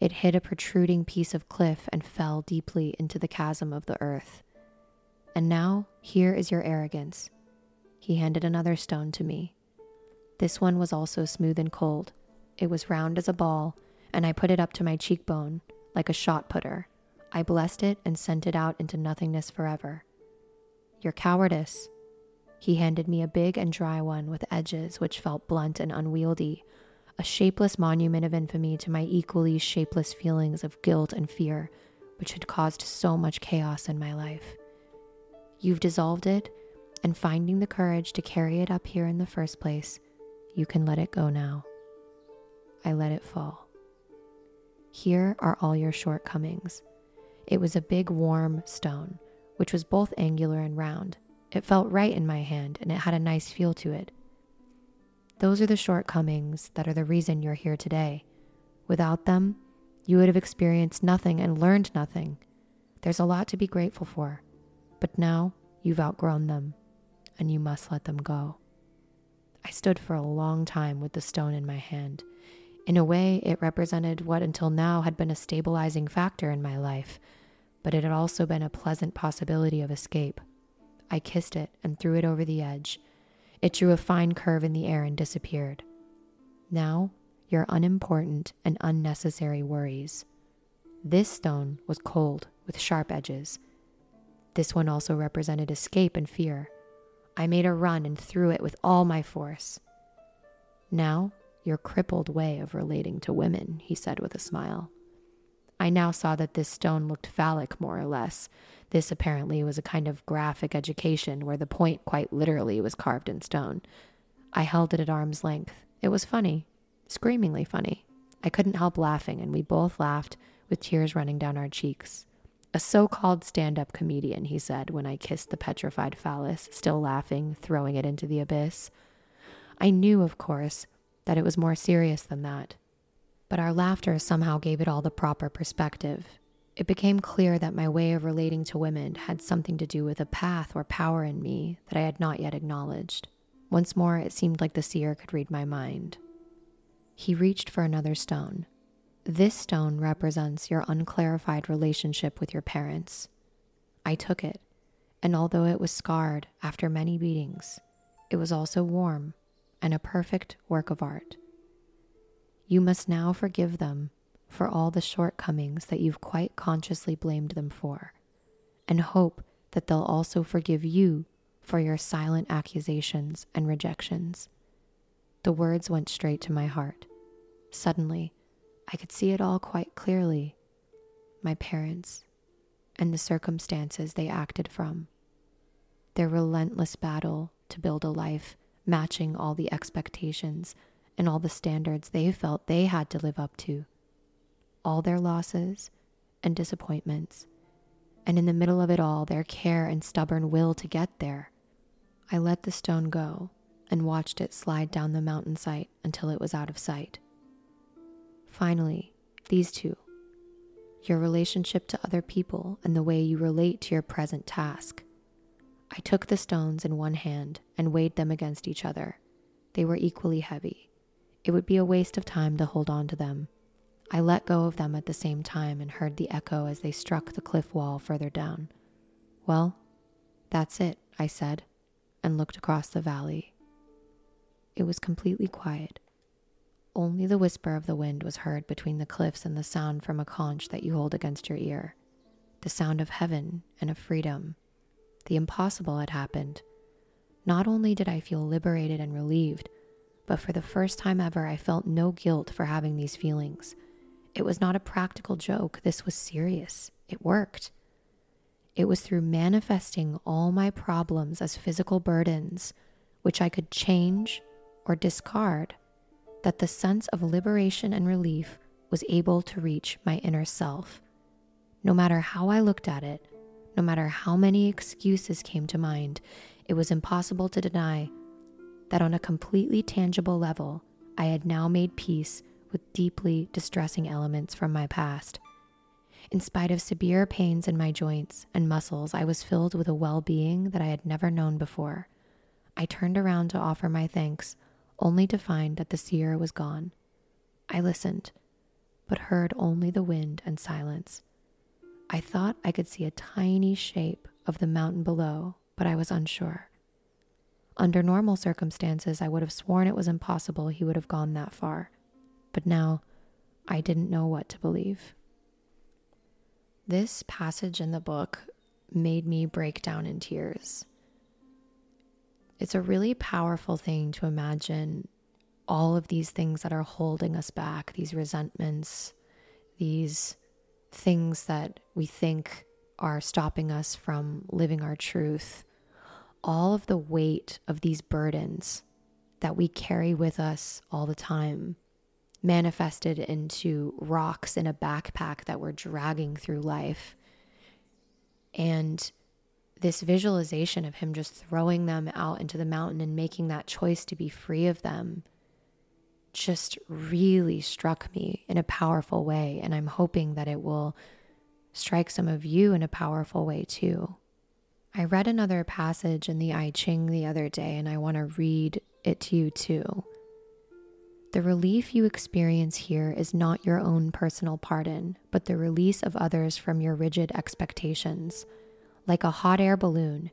It hit a protruding piece of cliff and fell deeply into the chasm of the earth. And now, here is your arrogance. He handed another stone to me. This one was also smooth and cold. It was round as a ball, and I put it up to my cheekbone, like a shot putter. I blessed it and sent it out into nothingness forever. your cowardice. He handed me a big and dry one with edges which felt blunt and unwieldy, a shapeless monument of infamy to my equally shapeless feelings of guilt and fear, which had caused so much chaos in my life. You've dissolved it, and finding the courage to carry it up here in the first place, you can let it go now. I let it fall. Here are all your shortcomings. It was a big, warm stone, which was both angular and round. It felt right in my hand, and it had a nice feel to it. Those are the shortcomings that are the reason you're here today. Without them, you would have experienced nothing and learned nothing. There's a lot to be grateful for, but now you've outgrown them, and you must let them go. I stood for a long time with the stone in my hand. In a way, it represented what until now had been a stabilizing factor in my life, but it had also been a pleasant possibility of escape. I kissed it and threw it over the edge. It drew a fine curve in the air and disappeared. Now, your unimportant and unnecessary worries. This stone was cold with sharp edges. This one also represented escape and fear. I made a run and threw it with all my force. Now, your crippled way of relating to women, he said with a smile. I now saw that this stone looked phallic, more or less. This apparently was a kind of graphic education where the point quite literally was carved in stone. I held it at arm's length. It was funny, screamingly funny. I couldn't help laughing, and we both laughed with tears running down our cheeks. A so called stand up comedian, he said when I kissed the petrified phallus, still laughing, throwing it into the abyss. I knew, of course, that it was more serious than that. But our laughter somehow gave it all the proper perspective. It became clear that my way of relating to women had something to do with a path or power in me that I had not yet acknowledged. Once more, it seemed like the seer could read my mind. He reached for another stone. This stone represents your unclarified relationship with your parents. I took it, and although it was scarred after many beatings, it was also warm and a perfect work of art. You must now forgive them for all the shortcomings that you've quite consciously blamed them for, and hope that they'll also forgive you for your silent accusations and rejections. The words went straight to my heart. Suddenly, I could see it all quite clearly my parents and the circumstances they acted from, their relentless battle to build a life matching all the expectations and all the standards they felt they had to live up to, all their losses and disappointments, and in the middle of it all, their care and stubborn will to get there. I let the stone go and watched it slide down the mountain mountainside until it was out of sight. Finally, these two your relationship to other people and the way you relate to your present task I took the stones in one hand and weighed them against each other. They were equally heavy. It would be a waste of time to hold on to them. I let go of them at the same time and heard the echo as they struck the cliff wall further down. Well, that's it, I said, and looked across the valley. It was completely quiet. Only the whisper of the wind was heard between the cliffs and the sound from a conch that you hold against your ear. The sound of heaven and of freedom the impossible had happened. Not only did I feel liberated and relieved, but for the first time ever, I felt no guilt for having these feelings. It was not a practical joke, this was serious. It worked. It was through manifesting all my problems as physical burdens, which I could change or discard, that the sense of liberation and relief was able to reach my inner self. No matter how I looked at it, no matter how many excuses came to mind, it was impossible to deny that on a completely tangible level, I had now made peace with deeply distressing elements from my past. In spite of severe pains in my joints and muscles, I was filled with a well being that I had never known before. I turned around to offer my thanks, only to find that the seer was gone. I listened, but heard only the wind and silence. I thought I could see a tiny shape of the mountain below, but I was unsure. Under normal circumstances, I would have sworn it was impossible he would have gone that far, but now I didn't know what to believe. This passage in the book made me break down in tears. It's a really powerful thing to imagine all of these things that are holding us back, these resentments, these things that we think are stopping us from living our truth, all of the weight of these burdens that we carry with us all the time manifested into rocks in a backpack that we're dragging through life. And this visualization of him just throwing them out into the mountain and making that choice to be free of them just really struck me in a powerful way. And I'm hoping that it will strike some of you in a powerful way too. I read another passage in the I Ching the other day, and I want to read it to you too. The relief you experience here is not your own personal pardon, but the release of others from your rigid expectations. Like a hot air balloon,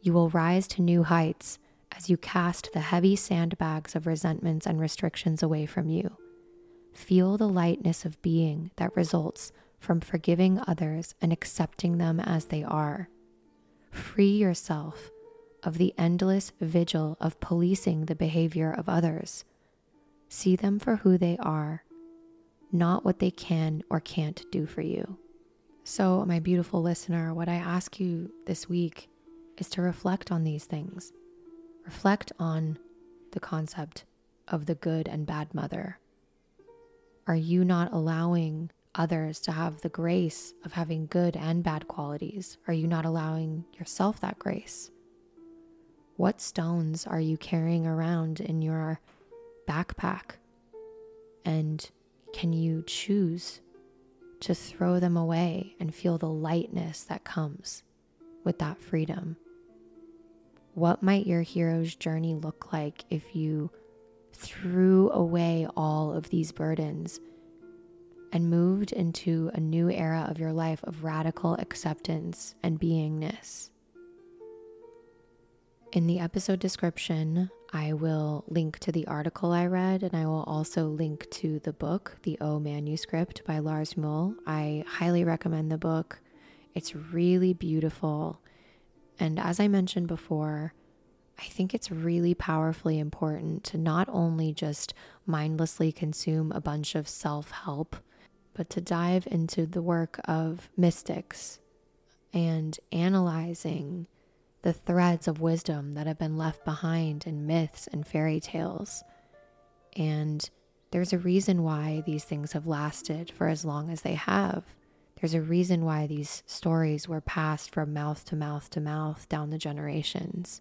you will rise to new heights as you cast the heavy sandbags of resentments and restrictions away from you. Feel the lightness of being that results from forgiving others and accepting them as they are. Free yourself of the endless vigil of policing the behavior of others See them for who they are, not what they can or can't do for you. So, my beautiful listener, what I ask you this week is to reflect on these things. Reflect on the concept of the good and bad mother. Are you not allowing others to have the grace of having good and bad qualities? Are you not allowing yourself that grace? What stones are you carrying around in your backpack? And can you choose to throw them away and feel the lightness that comes with that freedom? What might your hero's journey look like if you threw away all of these burdens and moved into a new era of your life of radical acceptance and beingness? In the episode description, I will link to the article I read and I will also link to the book, The O Manuscript by Lars Muhl. I highly recommend the book. It's really beautiful. And as I mentioned before, I think it's really powerfully important to not only just mindlessly consume a bunch of self help, but to dive into the work of mystics and analyzing the threads of wisdom that have been left behind in myths and fairy tales. And there's a reason why these things have lasted for as long as they have. There's a reason why these stories were passed from mouth to mouth to mouth down the generations.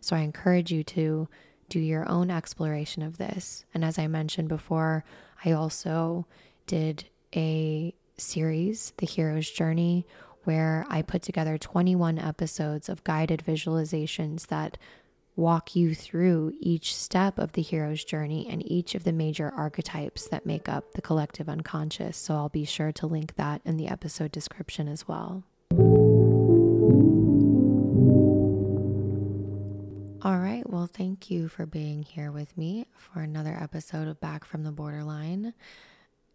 So I encourage you to do your own exploration of this. And as I mentioned before, I also did a series, The Hero's Journey, where I put together 21 episodes of guided visualizations that walk you through each step of the hero's journey and each of the major archetypes that make up the collective unconscious. So I'll be sure to link that in the episode description as well. All right, well, thank you for being here with me for another episode of Back from the Borderline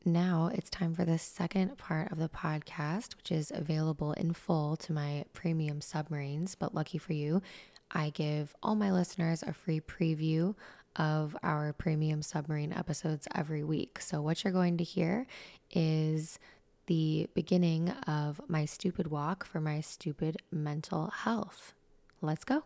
now it's time for the second part of the podcast, which is available in full to my premium submarines. But lucky for you, I give all my listeners a free preview of our premium submarine episodes every week. So, what you're going to hear is the beginning of my stupid walk for my stupid mental health. Let's go.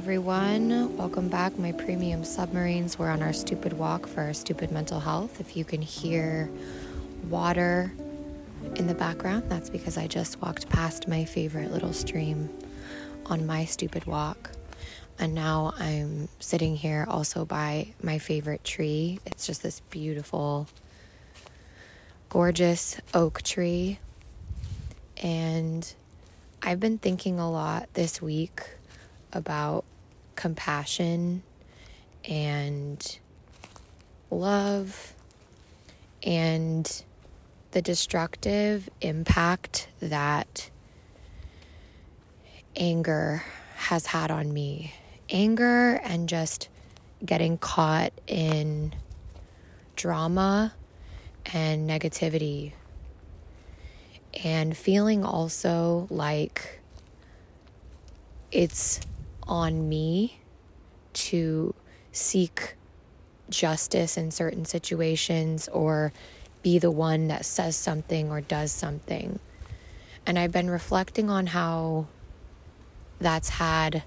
Everyone. Welcome back, my premium submarines. We're on our stupid walk for our stupid mental health. If you can hear water in the background, that's because I just walked past my favorite little stream on my stupid walk. And now I'm sitting here also by my favorite tree. It's just this beautiful, gorgeous oak tree. And I've been thinking a lot this week about compassion and love and the destructive impact that anger has had on me. Anger and just getting caught in drama and negativity. and feeling also like it's on me to seek justice in certain situations or be the one that says something or does something. And I've been reflecting on how that's had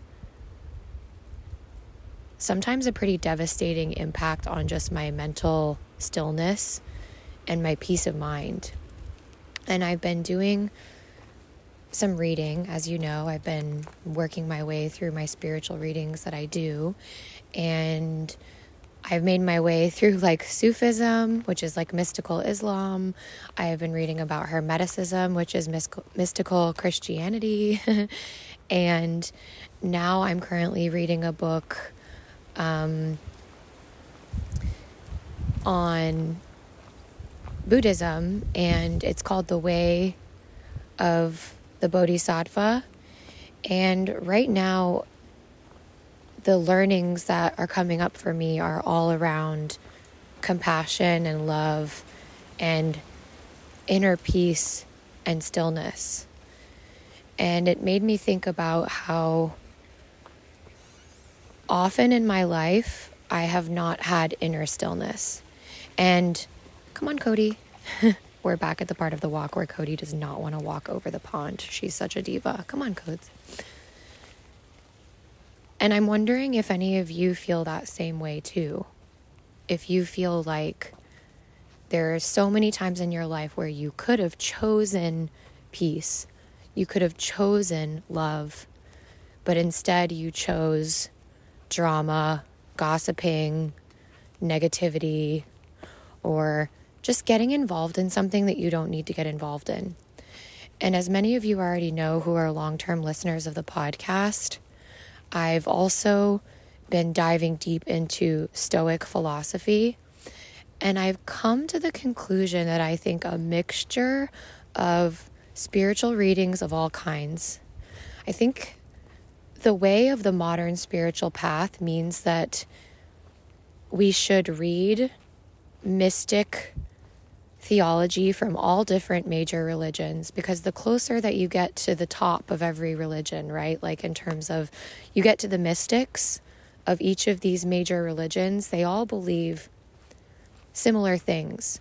sometimes a pretty devastating impact on just my mental stillness and my peace of mind. And I've been doing some reading, as you know, I've been working my way through my spiritual readings that I do. And I've made my way through like Sufism, which is like mystical Islam. I have been reading about Hermeticism, which is mystical Christianity. and now I'm currently reading a book um, on Buddhism, and it's called The Way of the Bodhisattva. And right now, the learnings that are coming up for me are all around compassion and love and inner peace and stillness. And it made me think about how often in my life I have not had inner stillness. And come on, Cody. We're back at the part of the walk where Cody does not want to walk over the pond. She's such a diva. Come on, Codes. And I'm wondering if any of you feel that same way too. If you feel like there are so many times in your life where you could have chosen peace, you could have chosen love, but instead you chose drama, gossiping, negativity, or just getting involved in something that you don't need to get involved in. And as many of you already know who are long term listeners of the podcast, I've also been diving deep into Stoic philosophy. And I've come to the conclusion that I think a mixture of spiritual readings of all kinds. I think the way of the modern spiritual path means that we should read mystic theology from all different major religions because the closer that you get to the top of every religion, right? Like in terms of you get to the mystics of each of these major religions, they all believe similar things.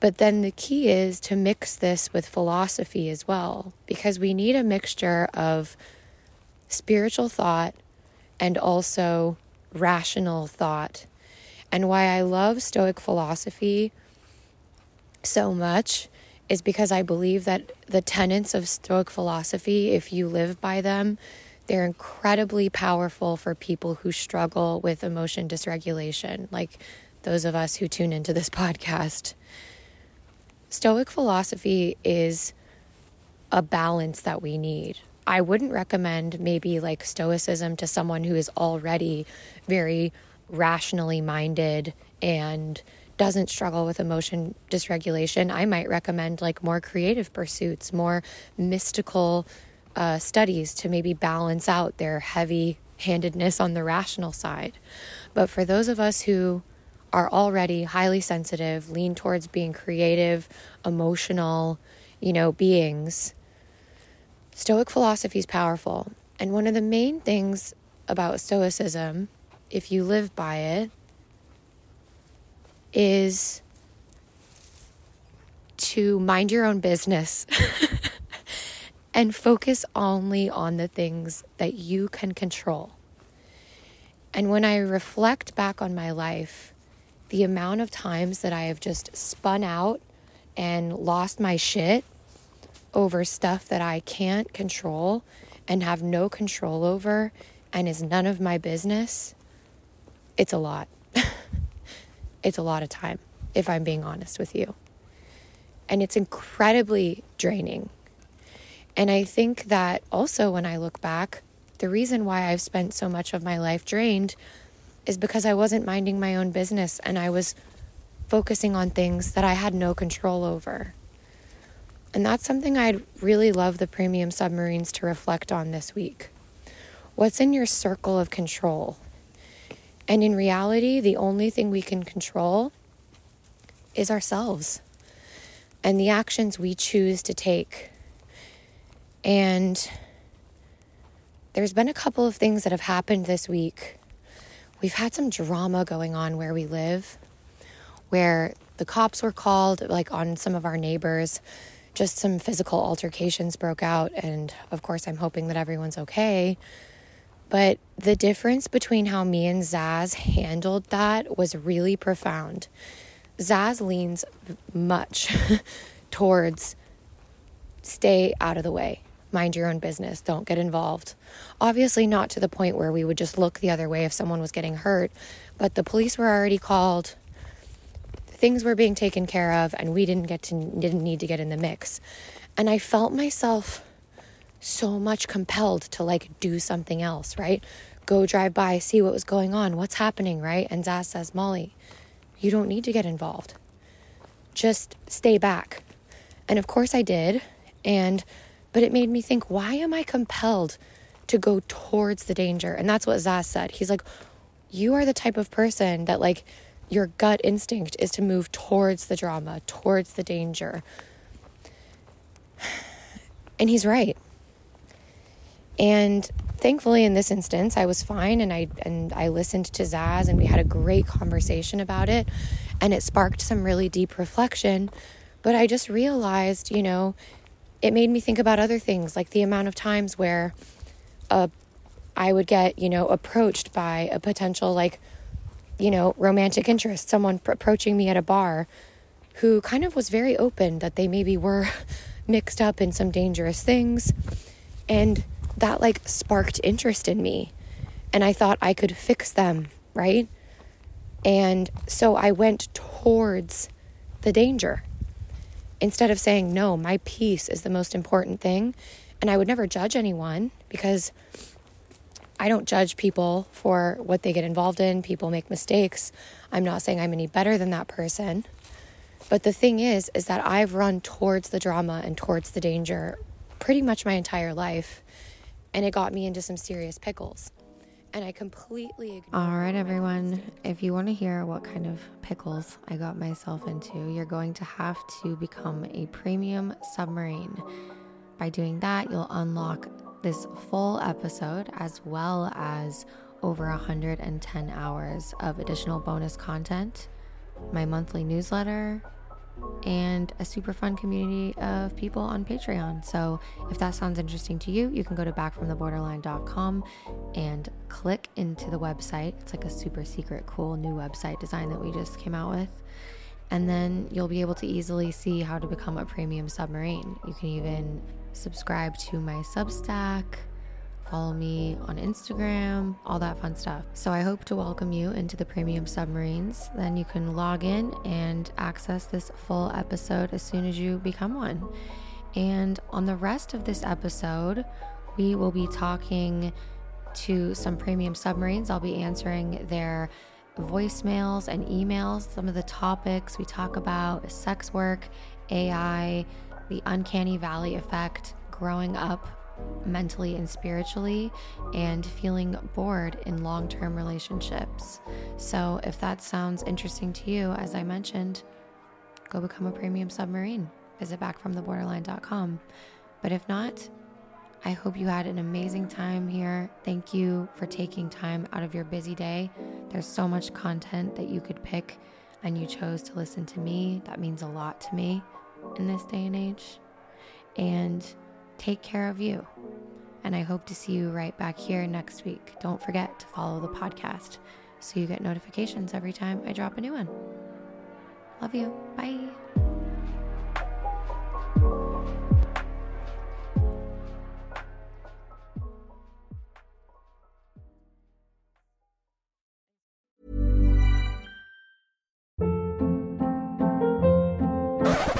But then the key is to mix this with philosophy as well, because we need a mixture of spiritual thought and also rational thought. And why I love Stoic philosophy so much is because I believe that the tenets of Stoic philosophy, if you live by them, they're incredibly powerful for people who struggle with emotion dysregulation, like those of us who tune into this podcast. Stoic philosophy is a balance that we need. I wouldn't recommend maybe like Stoicism to someone who is already very rationally minded and doesn't struggle with emotion dysregulation, I might recommend like more creative pursuits, more mystical uh, studies to maybe balance out their heavy handedness on the rational side. But for those of us who are already highly sensitive, lean towards being creative, emotional, you know, beings, Stoic philosophy is powerful. And one of the main things about Stoicism, if you live by it, is to mind your own business and focus only on the things that you can control. And when I reflect back on my life, the amount of times that I have just spun out and lost my shit over stuff that I can't control and have no control over and is none of my business, it's a lot. It's a lot of time, if I'm being honest with you. And it's incredibly draining. And I think that also when I look back, the reason why I've spent so much of my life drained is because I wasn't minding my own business and I was focusing on things that I had no control over. And that's something I'd really love the premium submarines to reflect on this week. What's in your circle of control? And in reality, the only thing we can control is ourselves. and the actions we choose to take. And there's been a couple of things that have happened this week. We've had some drama going on where we live, where the cops were called, like on some of our neighbors. Just some physical altercations broke out. And of course, I'm hoping that everyone's okay. But the difference between how me and Zaz handled that was really profound. Zaz leans much towards stay out of the way, mind your own business, don't get involved. Obviously, not to the point where we would just look the other way if someone was getting hurt, but the police were already called. Things were being taken care of, and we didn't get to didn't need to get in the mix. And I felt myself so much compelled to like do something else, right? Go drive by, see what was going on, what's happening, right? And Zaz says, Molly, you don't need to get involved. Just stay back. And of course I did. And, but it made me think, why am I compelled to go towards the danger? And that's what Zaz said. He's like, you are the type of person that, like, your gut instinct is to move towards the drama, towards the danger. And he's right. And thankfully in this instance I was fine and I and I listened to Zaz and we had a great conversation about it and it sparked some really deep reflection. But I just realized, you know, it made me think about other things like the amount of times where uh, I would get, you know, approached by a potential like you know, romantic interest, someone pr- approaching me at a bar who kind of was very open that they maybe were mixed up in some dangerous things. And that like sparked interest in me. And I thought I could fix them, right? And so I went towards the danger instead of saying, no, my peace is the most important thing. And I would never judge anyone because I don't judge people for what they get involved in. People make mistakes. I'm not saying I'm any better than that person. But the thing is, is that I've run towards the drama and towards the danger pretty much my entire life and it got me into some serious pickles. And I completely ignored. All right, everyone. If you want to hear what kind of pickles I got myself into, you're going to have to become a premium submarine. By doing that, you'll unlock this full episode as well as over 110 hours of additional bonus content, my monthly newsletter, and a super fun community of people on Patreon. So if that sounds interesting to you, you can go to backfromtheborderline.com and click into the website. It's like a super secret, cool new website design that we just came out with. And then you'll be able to easily see how to become a premium submarine. You can even subscribe to my Substack follow me on Instagram, all that fun stuff. So I hope to welcome you into the Premium Submarines. Then you can log in and access this full episode as soon as you become one. And on the rest of this episode, we will be talking to some premium submarines. I'll be answering their voicemails and emails. Some of the topics we talk about sex work, AI, the uncanny valley effect, growing up mentally and spiritually, and feeling bored in long term relationships. So, if that sounds interesting to you, as I mentioned, go become a premium submarine. Visit backfromtheborderline.com. But if not, I hope you had an amazing time here. Thank you for taking time out of your busy day. There's so much content that you could pick, and you chose to listen to me. That means a lot to me in this day and age. And take care of you. And I hope to see you right back here next week. Don't forget to follow the podcast so you get notifications every time I drop a new one. Love you. Bye.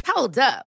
Hold up.